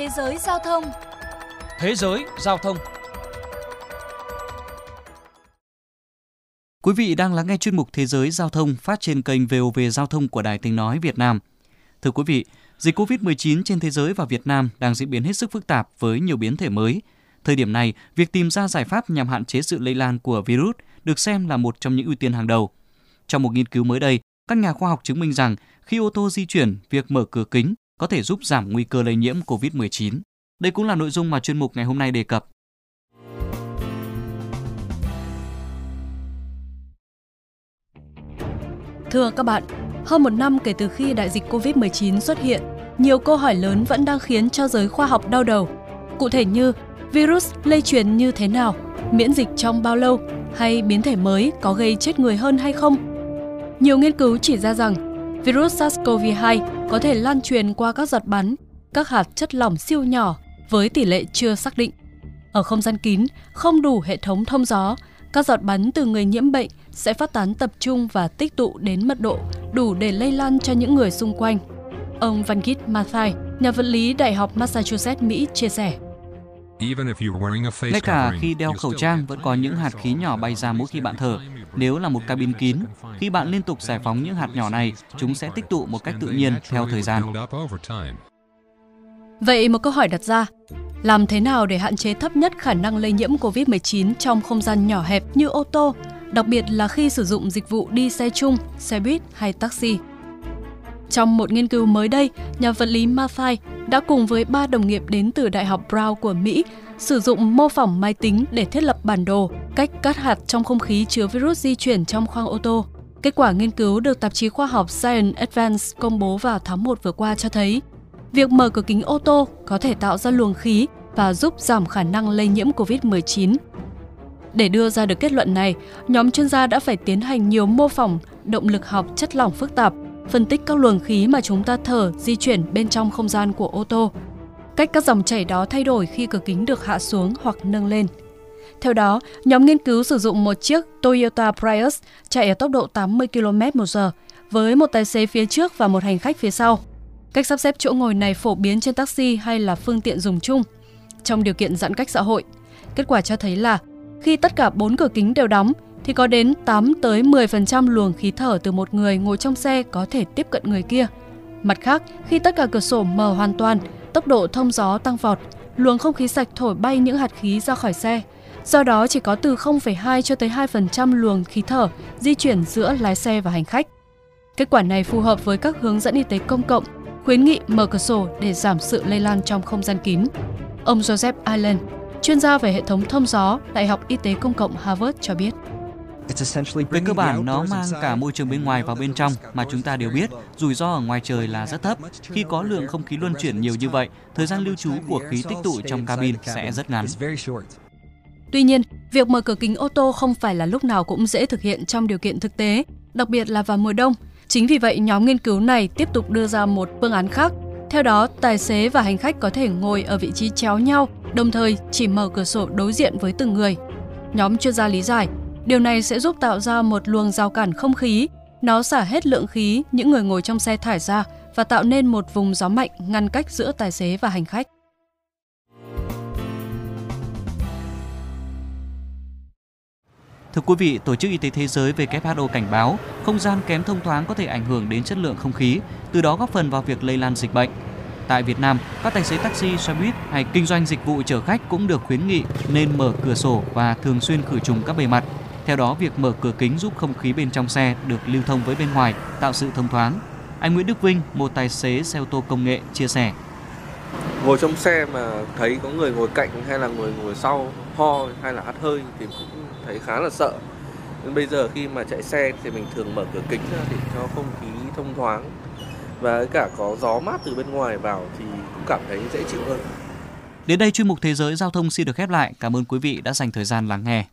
Thế giới giao thông Thế giới giao thông Quý vị đang lắng nghe chuyên mục Thế giới giao thông phát trên kênh VOV Giao thông của Đài Tiếng Nói Việt Nam. Thưa quý vị, dịch COVID-19 trên thế giới và Việt Nam đang diễn biến hết sức phức tạp với nhiều biến thể mới. Thời điểm này, việc tìm ra giải pháp nhằm hạn chế sự lây lan của virus được xem là một trong những ưu tiên hàng đầu. Trong một nghiên cứu mới đây, các nhà khoa học chứng minh rằng khi ô tô di chuyển, việc mở cửa kính có thể giúp giảm nguy cơ lây nhiễm COVID-19. Đây cũng là nội dung mà chuyên mục ngày hôm nay đề cập. Thưa các bạn, hơn một năm kể từ khi đại dịch COVID-19 xuất hiện, nhiều câu hỏi lớn vẫn đang khiến cho giới khoa học đau đầu. Cụ thể như virus lây truyền như thế nào, miễn dịch trong bao lâu hay biến thể mới có gây chết người hơn hay không. Nhiều nghiên cứu chỉ ra rằng virus SARS-CoV-2 có thể lan truyền qua các giọt bắn, các hạt chất lỏng siêu nhỏ với tỷ lệ chưa xác định. Ở không gian kín, không đủ hệ thống thông gió, các giọt bắn từ người nhiễm bệnh sẽ phát tán tập trung và tích tụ đến mật độ đủ để lây lan cho những người xung quanh. Ông Van Vangit Mathai, nhà vật lý Đại học Massachusetts, Mỹ chia sẻ. Ngay cả khi đeo khẩu trang vẫn có những hạt khí nhỏ bay ra mỗi khi bạn thở. Nếu là một cabin kín, khi bạn liên tục giải phóng những hạt nhỏ này, chúng sẽ tích tụ một cách tự nhiên theo thời gian. Vậy một câu hỏi đặt ra, làm thế nào để hạn chế thấp nhất khả năng lây nhiễm COVID-19 trong không gian nhỏ hẹp như ô tô, đặc biệt là khi sử dụng dịch vụ đi xe chung, xe buýt hay taxi? Trong một nghiên cứu mới đây, nhà vật lý Mathai đã cùng với ba đồng nghiệp đến từ Đại học Brown của Mỹ sử dụng mô phỏng máy tính để thiết lập bản đồ cách cắt hạt trong không khí chứa virus di chuyển trong khoang ô tô. Kết quả nghiên cứu được tạp chí khoa học Science Advance công bố vào tháng 1 vừa qua cho thấy việc mở cửa kính ô tô có thể tạo ra luồng khí và giúp giảm khả năng lây nhiễm COVID-19. Để đưa ra được kết luận này, nhóm chuyên gia đã phải tiến hành nhiều mô phỏng động lực học chất lỏng phức tạp phân tích các luồng khí mà chúng ta thở di chuyển bên trong không gian của ô tô. Cách các dòng chảy đó thay đổi khi cửa kính được hạ xuống hoặc nâng lên. Theo đó, nhóm nghiên cứu sử dụng một chiếc Toyota Prius chạy ở tốc độ 80 km/h với một tài xế phía trước và một hành khách phía sau. Cách sắp xếp chỗ ngồi này phổ biến trên taxi hay là phương tiện dùng chung trong điều kiện giãn cách xã hội. Kết quả cho thấy là khi tất cả bốn cửa kính đều đóng thì có đến 8 tới 10% luồng khí thở từ một người ngồi trong xe có thể tiếp cận người kia. Mặt khác, khi tất cả cửa sổ mở hoàn toàn, tốc độ thông gió tăng vọt, luồng không khí sạch thổi bay những hạt khí ra khỏi xe. Do đó chỉ có từ 0,2 cho tới 2% luồng khí thở di chuyển giữa lái xe và hành khách. Kết quả này phù hợp với các hướng dẫn y tế công cộng, khuyến nghị mở cửa sổ để giảm sự lây lan trong không gian kín. Ông Joseph Allen, chuyên gia về hệ thống thông gió, Đại học Y tế Công cộng Harvard cho biết. Về cơ bản, nó mang cả môi trường bên ngoài vào bên trong mà chúng ta đều biết rủi ro ở ngoài trời là rất thấp. Khi có lượng không khí luân chuyển nhiều như vậy, thời gian lưu trú của khí tích tụ trong cabin sẽ rất ngắn. Tuy nhiên, việc mở cửa kính ô tô không phải là lúc nào cũng dễ thực hiện trong điều kiện thực tế, đặc biệt là vào mùa đông. Chính vì vậy, nhóm nghiên cứu này tiếp tục đưa ra một phương án khác. Theo đó, tài xế và hành khách có thể ngồi ở vị trí chéo nhau, đồng thời chỉ mở cửa sổ đối diện với từng người. Nhóm chuyên gia lý giải, Điều này sẽ giúp tạo ra một luồng rào cản không khí, nó xả hết lượng khí những người ngồi trong xe thải ra và tạo nên một vùng gió mạnh ngăn cách giữa tài xế và hành khách. Thưa quý vị, Tổ chức Y tế Thế giới WHO cảnh báo không gian kém thông thoáng có thể ảnh hưởng đến chất lượng không khí, từ đó góp phần vào việc lây lan dịch bệnh. Tại Việt Nam, các tài xế taxi, xe buýt hay kinh doanh dịch vụ chở khách cũng được khuyến nghị nên mở cửa sổ và thường xuyên khử trùng các bề mặt theo đó, việc mở cửa kính giúp không khí bên trong xe được lưu thông với bên ngoài, tạo sự thông thoáng. Anh Nguyễn Đức Vinh, một tài xế xe ô tô công nghệ, chia sẻ. Ngồi trong xe mà thấy có người ngồi cạnh hay là người ngồi sau ho hay là hắt hơi thì cũng thấy khá là sợ. Nên bây giờ khi mà chạy xe thì mình thường mở cửa kính ra để cho không khí thông thoáng và cả có gió mát từ bên ngoài vào thì cũng cảm thấy dễ chịu hơn. Đến đây chuyên mục Thế giới Giao thông xin được khép lại. Cảm ơn quý vị đã dành thời gian lắng nghe.